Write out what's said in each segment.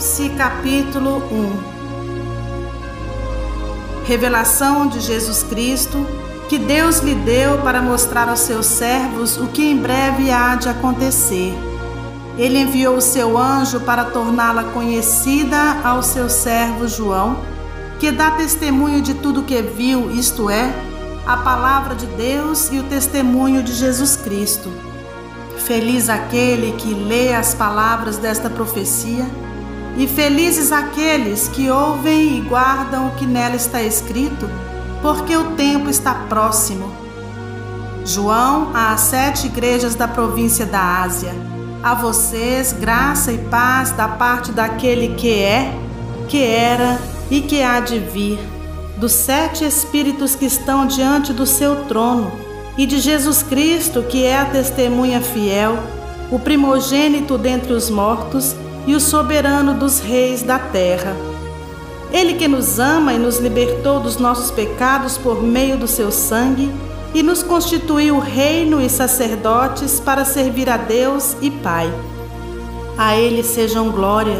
Apocalipse capítulo 1 Revelação de Jesus Cristo que Deus lhe deu para mostrar aos seus servos o que em breve há de acontecer. Ele enviou o seu anjo para torná-la conhecida ao seu servo João, que dá testemunho de tudo que viu, isto é, a palavra de Deus e o testemunho de Jesus Cristo. Feliz aquele que lê as palavras desta profecia, e felizes aqueles que ouvem e guardam o que nela está escrito, porque o tempo está próximo. João, às sete igrejas da província da Ásia, a vocês graça e paz da parte daquele que é, que era e que há de vir, dos sete espíritos que estão diante do seu trono e de Jesus Cristo, que é a testemunha fiel, o primogênito dentre os mortos e o soberano dos reis da terra. Ele que nos ama e nos libertou dos nossos pecados por meio do seu sangue e nos constituiu reino e sacerdotes para servir a Deus e Pai. A Ele sejam glória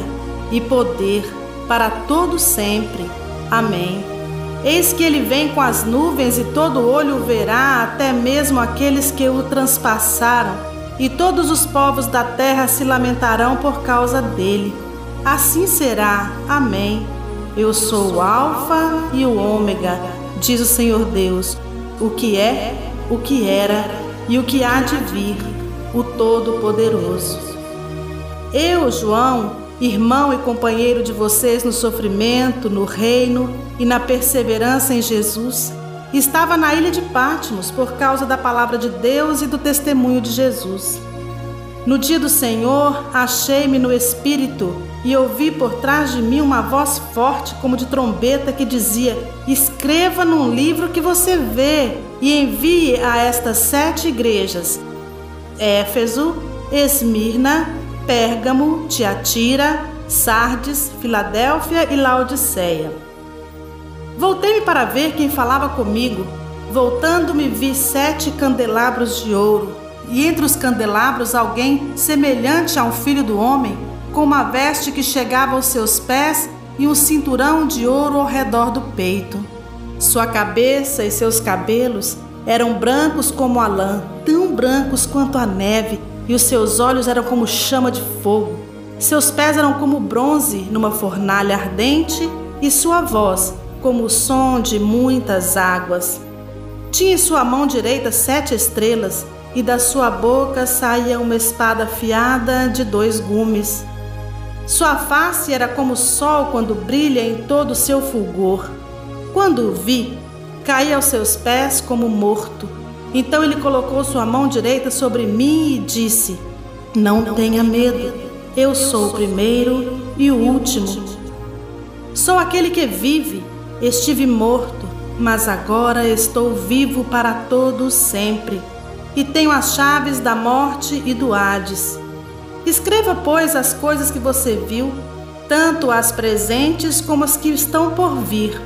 e poder para todo sempre. Amém. Eis que ele vem com as nuvens e todo olho o verá, até mesmo aqueles que o transpassaram, e todos os povos da terra se lamentarão por causa dele. Assim será. Amém. Eu sou o Alfa e o Ômega, diz o Senhor Deus, o que é, o que era e o que há de vir, o Todo-Poderoso. Eu, João, irmão e companheiro de vocês no sofrimento, no reino e na perseverança em Jesus, estava na ilha de Patmos por causa da palavra de Deus e do testemunho de Jesus. No dia do Senhor, achei-me no Espírito e ouvi por trás de mim uma voz forte, como de trombeta, que dizia: Escreva num livro que você vê e envie a estas sete igrejas: Éfeso, Esmirna, Pérgamo, Tiatira, Sardes, Filadélfia e Laodiceia. Voltei-me para ver quem falava comigo. Voltando-me, vi sete candelabros de ouro, e entre os candelabros alguém semelhante a um filho do homem, com uma veste que chegava aos seus pés e um cinturão de ouro ao redor do peito. Sua cabeça e seus cabelos eram brancos como a lã, tão brancos quanto a neve, e os seus olhos eram como chama de fogo. Seus pés eram como bronze numa fornalha ardente, e sua voz como o som de muitas águas. Tinha em sua mão direita sete estrelas, e da sua boca saía uma espada afiada de dois gumes. Sua face era como o sol quando brilha em todo o seu fulgor. Quando o vi, caí aos seus pés como morto. Então ele colocou sua mão direita sobre mim e disse: Não tenha medo, eu sou o primeiro e o último. Sou aquele que vive. Estive morto, mas agora estou vivo para todos sempre. E tenho as chaves da morte e do Hades. Escreva, pois, as coisas que você viu, tanto as presentes como as que estão por vir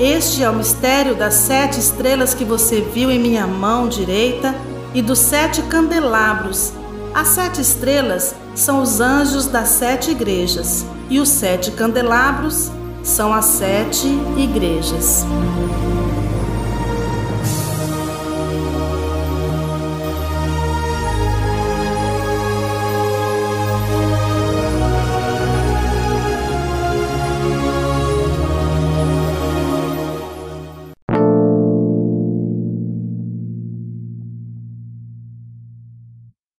este é o mistério das sete estrelas que você viu em minha mão direita e dos sete candelabros. As sete estrelas são os anjos das sete igrejas, e os sete candelabros são as sete igrejas.